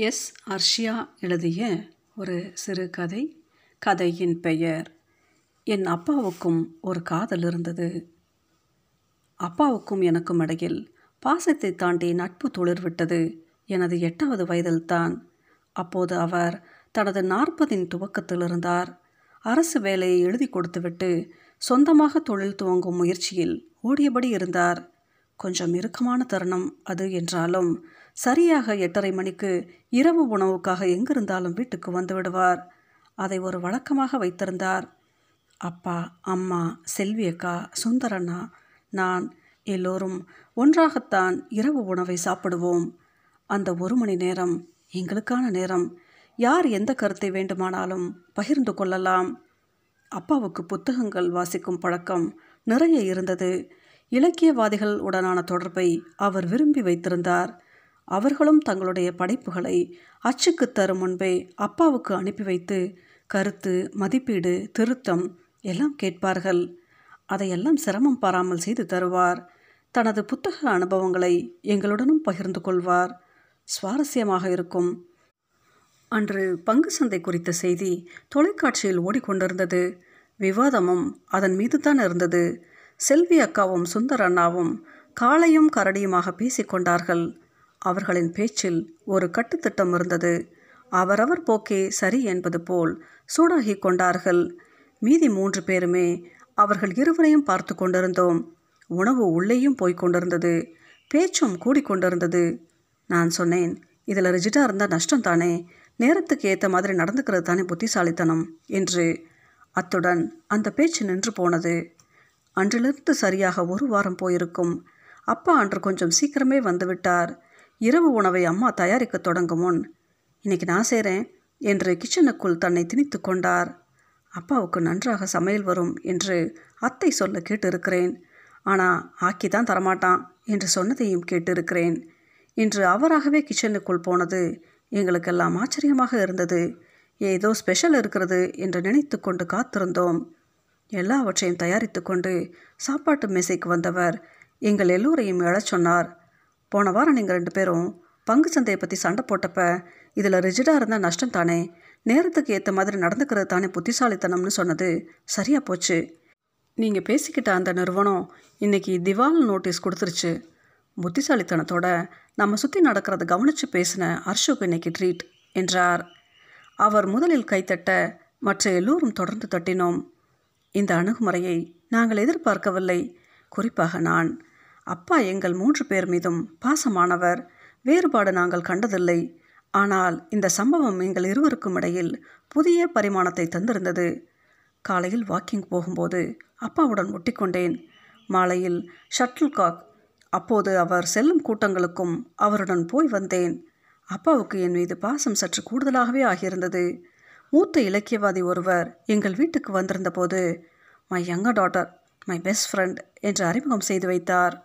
S. Arshiya எழுதிய ஒரு சிறுகதை கதையின் பெயர் என் அப்பாவுக்கும் ஒரு காதல் இருந்தது. அப்பாவுக்கும் எனக்கும் இடையில் பாசத்தை தாண்டி நட்பு துளிர்விட்டது எனது எட்டாவது வயதில்தான் அப்போது அவர் தனது நாற்பதின் துவக்கத்தில் இருந்தார். அரசு வேலையை எழுதி கொடுத்துவிட்டு சொந்தமாக தொழில் துவங்கும் முயற்சியில் ஓடியபடி இருந்தார். கொஞ்சம் இறுக்கமான தருணம் அது என்றாலும் சரியாக எட்டரை மணிக்கு இரவு உணவுக்காக எங்கிருந்தாலும் வீட்டுக்கு வந்து விடுவார். அதை ஒரு வழக்கமாக வைத்திருந்தார். அப்பா அம்மா செல்வி அக்கா சுந்தரண்ணா நான் எல்லோரும் ஒன்றாகத்தான் இரவு உணவை சாப்பிடுவோம். அந்த ஒரு மணி நேரம் எங்களுக்கான நேரம். யார் எந்த கருத்தை வேண்டுமானாலும் பகிர்ந்து கொள்ளலாம். அப்பாவுக்கு புத்தகங்கள் வாசிக்கும் பழக்கம் நிறைய இருந்தது. இலக்கியவாதிகள் உடனான தொடர்பை அவர் விரும்பி வைத்திருந்தார். அவர்களும் தங்களுடைய படைப்புகளை அச்சுக்கு தரும் முன்பே அப்பாவுக்கு அனுப்பி வைத்து கருத்து மதிப்பீடு திருத்தம் எல்லாம் கேட்பார்கள். அதையெல்லாம் சிரமம் பாராமல் செய்து தருவார். தனது புத்தக அனுபவங்களை எங்களுடனும் பகிர்ந்து கொள்வார். சுவாரஸ்யமாக இருக்கும். அன்று பங்கு சந்தை குறித்த செய்தி தொலைக்காட்சியில் ஓடிக்கொண்டிருந்தது. விவாதமும் அதன் மீது தான் இருந்தது. செல்வி அக்காவும் சுந்தர் அண்ணாவும் காளையும் கரடியுமாக பேசிக்கொண்டார்கள் அவர்களின் பேச்சில் ஒரு கட்டுத்திட்டம் இருந்தது. அவரவர் போக்கே சரி என்பது போல் சூடாகி கொண்டார்கள். மீதி மூன்று பேருமே அவர்கள் இருவரையும் பார்த்து கொண்டிருந்தோம். உணவு உள்ளேயும் போய்க் கொண்டிருந்தது. பேச்சும் கூடிக்கொண்டிருந்தது நான் சொன்னேன் இதில் ரிஜிட்டாக இருந்தால் நஷ்டம் தானே? நேரத்துக்கு ஏற்ற மாதிரி நடந்துக்கிறது தானே புத்திசாலித்தனம்? என்று. அத்துடன் அந்த பேச்சு நின்று போனது. அன்றிலிருந்து சரியாக ஒரு வாரம் போயிருக்கும். அப்பா அன்று கொஞ்சம் சீக்கிரமே வந்துவிட்டார் இரவு உணவை அம்மா தயாரிக்க தொடங்கும் முன் இன்னைக்கு நான் செய்கிறேன் என்று கிச்சனுக்குள் தன்னை திணித்து கொண்டார். அப்பாவுக்கு நன்றாக சமையல் வரும் என்று அத்தை சொல்ல கேட்டிருக்கிறேன். ஆனால் ஆக்கி தான் தரமாட்டான் என்று சொன்னதையும் கேட்டிருக்கிறேன். இன்று அவராகவே கிச்சனுக்குள் போனது எங்களுக்கெல்லாம் ஆச்சரியமாக இருந்தது. ஏதோ ஸ்பெஷல் இருக்கிறது என்று நினைத்து கொண்டு காத்திருந்தோம். எல்லாவற்றையும் தயாரித்து கொண்டு சாப்பாட்டு மேசைக்கு வந்தவர் எங்கள் எல்லோரையும் எழச் சொன்னார். போன வாரம் நீங்கள் ரெண்டு பேரும் பங்கு சந்தையை பற்றி சண்டை போட்டப்ப இதில் ரிஜிடாக இருந்தால் நஷ்டம் தானே? நேரத்துக்கு ஏற்ற மாதிரி நடந்துக்கிறது தானே புத்திசாலித்தனம்னு சொன்னது சரியாக போச்சு. நீங்கள் பேசிக்கிட்ட அந்த நிறுவனம் இன்றைக்கி திவால் நோட்டீஸ் கொடுத்துருச்சு. புத்திசாலித்தனத்தோட நம்ம சுற்றி நடக்கிறத கவனித்து பேசின அர்ஷோக் இன்னைக்கு ட்ரீட் என்றார். அவர் முதலில் கைத்தட்ட மற்ற எல்லோரும் தொடர்ந்து தட்டினோம். இந்த அணுகுமுறையை நாங்கள் எதிர்பார்க்கவில்லை. குறிப்பாக நான் அப்பா எங்கள் மூன்று பேர் மீதும் பாசமானவர். வேறுபாடு நாங்கள் கண்டதில்லை. ஆனால் இந்த சம்பவம் எங்கள் இருவருக்கும் இடையில் புதிய பரிமாணத்தை தந்திருந்தது. காலையில் வாக்கிங் போகும்போது அப்பாவுடன் ஒட்டிக்கொண்டேன். மாலையில் ஷட்டில் காக் அப்போது அவர் செல்லும் கூட்டங்களுக்கும் அவருடன் போய் வந்தேன். அப்பாவுக்கு என் மீது பாசம் சற்று கூடுதலாகவே ஆகியிருந்தது. மூத்த இலக்கியவாதி ஒருவர் எங்கள் வீட்டுக்கு வந்திருந்தபோது my younger daughter my best friend என்று அறிமுகம் செய்து வைத்தார்.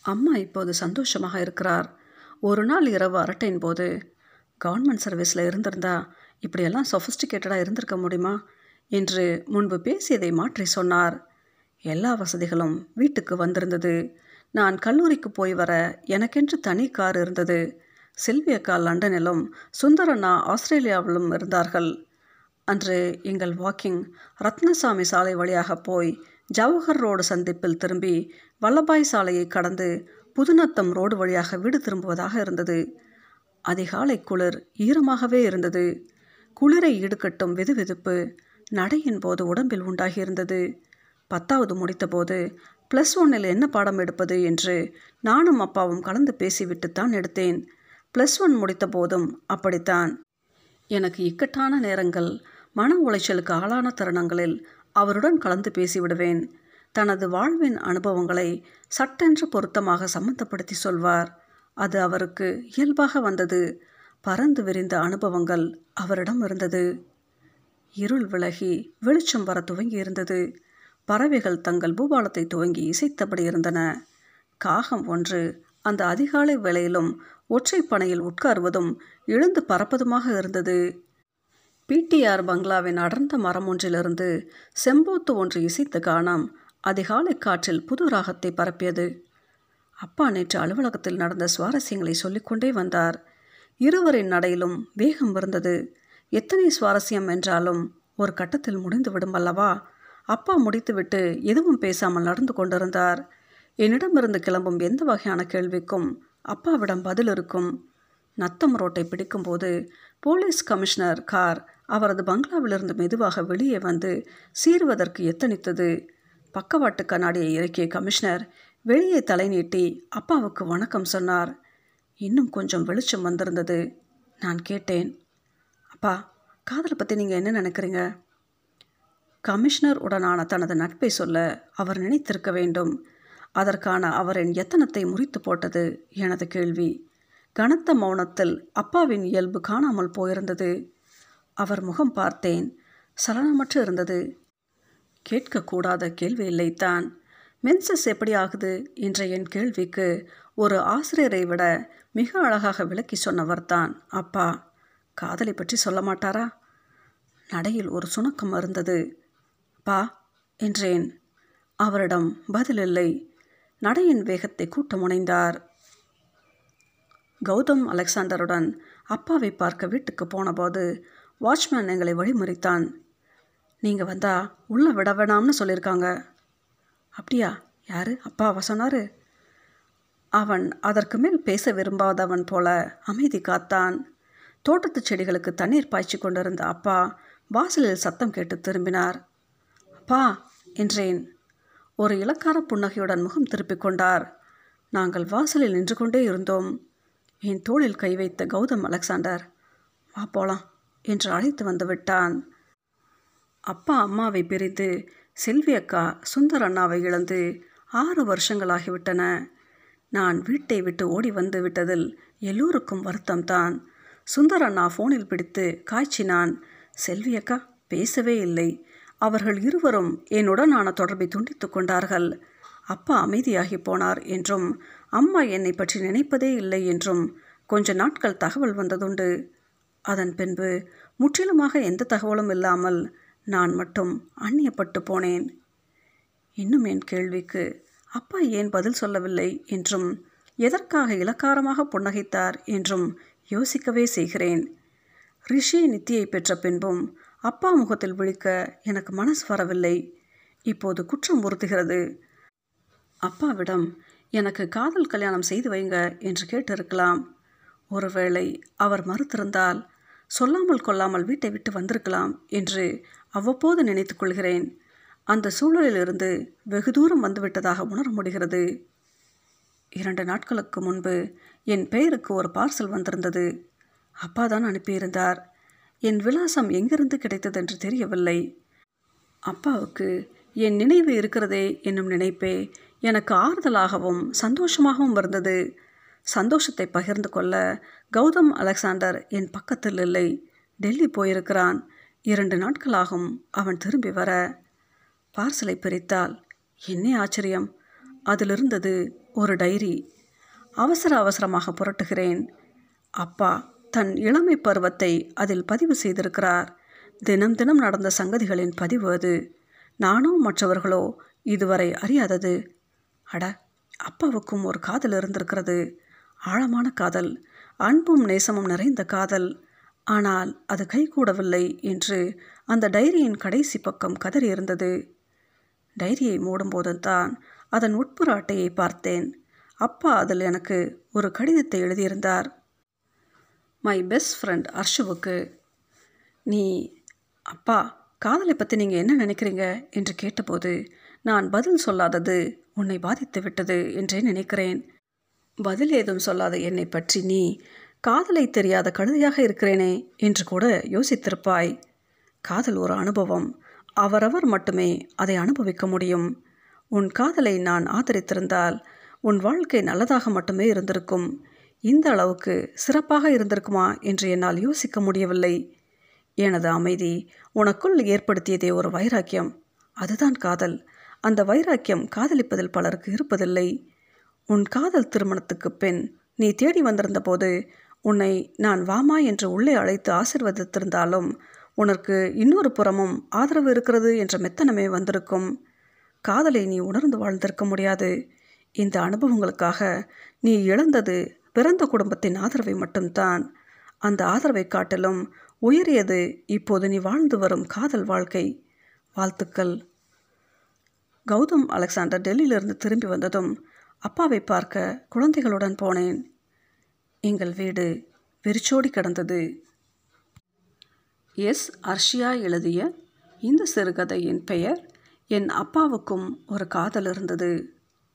அம்மா இப்போது சந்தோஷமாக இருக்கிறார். ஒரு நாள் இரவு அரட்டையின் போது கவர்மெண்ட் சர்வீஸில் இருந்திருந்தா இப்படியெல்லாம் சொஃபிஸ்டிகேட்டடாக இருந்திருக்க முடியுமா? என்று முன்பு பேசியதை மாற்றி சொன்னார். எல்லா வசதிகளும் வீட்டுக்கு வந்திருந்தது. நான் கல்லூரிக்கு போய் வர எனக்கென்று தனி கார் இருந்தது. சில்வியக்கா லண்டனிலும் சுந்தரண்ணா ஆஸ்திரேலியாவிலும் இருந்தார்கள். அன்று எங்கள் வாக்கிங் ரத்னசாமி சாலை வழியாக போய் ஜவஹர் ரோடு சந்திப்பில் திரும்பி வல்லபாய் சாலையை கடந்து புதுநத்தம் ரோடு வழியாக வீடு திரும்புவதாக இருந்தது. அதிகாலை குளிர் ஈரமாகவே இருந்தது. குளிரை ஈடுகட்டும் வெதுவெதுப்பு நடையின் போது உடம்பில் உண்டாகியிருந்தது. பத்தாவது முடித்தபோது ப்ளஸ் ஒன்னில் என்ன பாடம் எடுப்பது என்று நானும் அப்பாவும் கலந்து பேசிவிட்டுத்தான் எடுத்தேன். ப்ளஸ் ஒன் முடித்த போதும் அப்படித்தான். எனக்கு இக்கட்டான நேரங்கள் மன உளைச்சலுக்கு ஆளான தருணங்களில் அவருடன் கலந்து பேசிவிடுவேன். தனது வாழ்வின் அனுபவங்களை சட்டென்று பொருத்தமாக சம்மந்தப்படுத்தி சொல்வார். அது அவருக்கு இயல்பாக வந்தது. பறந்து விரிந்த அனுபவங்கள் அவரிடம் இருந்தது. இருள் விலகி வெளிச்சம் வர துவங்கி இருந்தது. பறவைகள் தங்கள் பூபாலத்தை துவங்கி இசைத்தபடி இருந்தன. காகம் ஒன்று அந்த அதிகாலை வேளையிலும் ஒற்றைப்பனையில் உட்காருவதும் எழுந்து பறப்பதுமாக இருந்தது. பிடிஆர் பங்களாவின் அடர்ந்த மரம் ஒன்றிலிருந்து செம்போத்து ஒன்று இசைத்த கானம் அதிகாலை காற்றில் புது ராகத்தை பரப்பியது. அப்பா நேற்று அலுவலகத்தில் நடந்த சுவாரஸ்யங்களை சொல்லிக்கொண்டே வந்தார். இருவரின் நடையிலும் வேகம் இருந்தது. எத்தனை சுவாரஸ்யம் என்றாலும் ஒரு கட்டத்தில் முடிந்துவிடும் அல்லவா? அப்பா முடித்துவிட்டு எதுவும் பேசாமல் நடந்து கொண்டிருந்தார். என்னிடமிருந்து கிளம்பும் எந்த வகையான கேள்விக்கும் அப்பாவிடம் பதில் இருக்கும். நத்தம் ரோட்டை பிடிக்கும்போது போலீஸ் கமிஷனர் கார் அவரது பங்களாவிலிருந்து மெதுவாக வெளியே வந்து சீருவதற்கு எத்தனித்தது? பக்கவாட்டு கண்ணாடியை இறக்கிய கமிஷனர் வெளியே தலை நீட்டி அப்பாவுக்கு வணக்கம் சொன்னார். இன்னும் கொஞ்சம் வெளிச்சம் வந்திருந்தது. நான் கேட்டேன். அப்பா காதலை பற்றி நீங்கள் என்ன நினைக்கிறீங்க? கமிஷனர் உடனான தனது நட்பை சொல்ல அவர் நினைத்திருக்க வேண்டும். அதற்கான அவரின் எத்தனத்தை முறித்து போட்டது எனது கேள்வி. கனத்த மௌனத்தில் அப்பாவின் இயல்பு காணாமல் போயிருந்தது. அவர் முகம் பார்த்தேன். சலனமற்று இருந்தது. கேட்கக்கூடாத கேள்வி இல்லைத்தான். மென்சஸ் எப்படி ஆகுது? என்ற என் கேள்விக்கு ஒரு ஆசிரியரை விட மிக அழகாக விளக்கி சொன்னவர்தான் அப்பா. காதலை பற்றி சொல்ல மாட்டாரா? நடையில் ஒரு சுணக்கம் இருந்தது. பா என்றேன். அவரிடம் பதிலில்லை நடையின் வேகத்தை கூட்ட முனைந்தார். கௌதம் அலெக்சாண்டருடன் அப்பாவை பார்க்க வீட்டுக்கு போனபோது வாட்ச்மேன் எங்களை வழிமுறைத்தான். நீங்கள் வந்தால் உள்ளே விட வேணாம்னு சொல்லியிருக்காங்க. அப்படியா? யார்? அப்பாவா சொன்னார். அவன் அதற்கு மேல் பேச விரும்பாதவன் போல அமைதி காத்தான். தோட்டத்து செடிகளுக்கு தண்ணீர் பாய்ச்சி கொண்டிருந்த அப்பா வாசலில் சத்தம் கேட்டு திரும்பினார். அப்பா என்றேன். ஒரு இலக்கார புன்னகையுடன் முகம் திருப்பிக் கொண்டார். நாங்கள் வாசலில் நின்று கொண்டே இருந்தோம். என் தோளில் கை வைத்த கௌதம் அலெக்சாண்டர் வா போலாம். என்று அழைத்து வந்துவிட்டான். அப்பா அம்மாவை பிரித்து செல்வி அக்கா சுந்தர் அண்ணாவை இழந்து ஆறு வருஷங்களாகிவிட்டன. நான் வீட்டை விட்டு ஓடி வந்து விட்டதில் எல்லோருக்கும் வருத்தம்தான் சுந்தர் அண்ணா ஃபோனில் பிடித்து காய்ச்சினான். செல்வி அக்கா பேசவே இல்லை. அவர்கள் இருவரும் என்னுடனான தொடர்பை துண்டித்து கொண்டார்கள். அப்பா அமைதியாகி போனார் என்றும் அம்மா என்னை பற்றி நினைப்பதே இல்லை என்றும் கொஞ்ச நாட்கள் தகவல் வந்ததுண்டு. அதன் பின்பு முற்றிலுமாக எந்த தகவலும் இல்லாமல் நான் மட்டும் அந்நியப்பட்டு போனேன். இன்னும் என் கேள்விக்கு அப்பா ஏன் பதில் சொல்லவில்லை என்றும் எதற்காக இலக்காரமாக புன்னகைத்தார் என்றும் யோசிக்கவே செய்கிறேன். ரிஷி நித்தியை பெற்ற பின்பும் அப்பா முகத்தில் விழிக்க எனக்கு மனசு வரவில்லை. இப்போது குற்றம் உறுத்துகிறது. அப்பாவிடம் எனக்கு காதல் கல்யாணம் செய்து வைங்க என்று கேட்டிருக்கலாம். ஒருவேளை அவர் மறுத்திருந்தால் சொல்லாமல் கொள்ளாமல் வீட்டை விட்டு வந்திருக்கலாம் என்று அவ்வப்போது நினைத்து கொள்கிறேன். அந்த சூழலிலிருந்து வெகு தூரம் வந்துவிட்டதாக உணர முடிகிறது. இரண்டு நாட்களுக்கு முன்பு என் பெயருக்கு ஒரு பார்சல் வந்திருந்தது. அப்பா தான் அனுப்பியிருந்தார். என் விலாசம் எங்கிருந்து கிடைத்தது என்று தெரியவில்லை. அப்பாவுக்கு என் நினைவு இருக்கிறதே என்னும் நினைப்பே எனக்கு ஆறுதலாகவும் சந்தோஷமாகவும் இருந்தது. சந்தோஷத்தை பகிர்ந்து கொள்ள கௌதம் அலெக்சாண்டர் என் பக்கத்தில் இல்லை. டெல்லி போயிருக்கிறான். இரண்டு நாட்களாகும் அவன் திரும்பி வர. பார்சலை பிரித்தால் என்ன ஆச்சரியம். அதிலிருந்தது ஒரு டைரி. அவசர அவசரமாக புரட்டுகிறேன். அப்பா தன் இளமை பருவத்தை அதில் பதிவு செய்திருக்கிறார். தினம் தினம் நடந்த சங்கதிகளின் பதிவு அது. நானோ மற்றவர்களோ இதுவரை அறியாதது. அட அப்பாவுக்கும் ஒரு காதல் இருந்திருக்கிறது. ஆழமான காதல் அன்பும் நேசமும் நிறைந்த காதல். ஆனால் அது கைகூடவில்லை என்று அந்த டைரியின் கடைசி பக்கம் கதறி இருந்தது. டைரியை மூடும்போது தான் அதன் உட்புற அட்டையை பார்த்தேன். அப்பா அதில் எனக்கு ஒரு கடிதத்தை எழுதியிருந்தார். மை பெஸ்ட் ஃப்ரெண்ட் அர்ஷுவுக்கு. நீ அப்பா காதலை பற்றி நீங்கள் என்ன நினைக்கிறீங்க? என்று கேட்டபோது நான் பதில் சொல்லாதது உன்னை பாதித்து விட்டது என்றே நினைக்கிறேன். பதில் ஏதும் சொல்லாத என்னை பற்றி நீ காதலை தெரியாத கழுதையாக இருக்கிறேனே என்று கூட யோசித்திருப்பாய். காதல் ஒரு அனுபவம். அவரவர் மட்டுமே அதை அனுபவிக்க முடியும். உன் காதலை நான் ஆதரித்திருந்தால் உன் வாழ்க்கை நல்லதாக மட்டுமே இருந்திருக்கும். இந்த அளவுக்கு சிறப்பாக இருந்திருக்குமா என்று என்னால் யோசிக்க முடியவில்லை. எனது அமைதி உனக்குள் ஏற்படுத்தியதே ஒரு வைராக்கியம். அதுதான் காதல். அந்த வைராக்கியம் காதலிப்பதில் பலருக்கு இருப்பதில்லை. உன் காதல் திருமணத்துக்கு பின் நீ தேடி வந்திருந்த போது உன்னை நான் வாமா என்று உள்ளே அழைத்து ஆசிர்வதித்திருந்தாலும் உனக்கு இன்னொரு புறமும் ஆதரவு இருக்கிறது என்ற மெத்தனமே வந்திருக்கும். காதலை நீ உணர்ந்து வாழ்ந்திருக்க முடியாது. இந்த அனுபவங்களுக்காக நீ இழந்தது பிறந்த குடும்பத்தின் ஆதரவை மட்டும்தான். அந்த ஆதரவை காட்டிலும் உயரியது இப்போது நீ வாழ்ந்து வரும் காதல் வாழ்க்கை. வாழ்த்துக்கள். கௌதம் அலெக்சாண்டர் டெல்லியிலிருந்து திரும்பி வந்ததும் அப்பாவை பார்க்க குழந்தைகளுடன் போனேன். எங்கள் வீடு வெறிச்சோடி கிடந்தது. எஸ். அர்ஷியா எழுதிய இந்த சிறுகதையின் பெயர் என் அப்பாவுக்கும் ஒரு காதல் இருந்தது.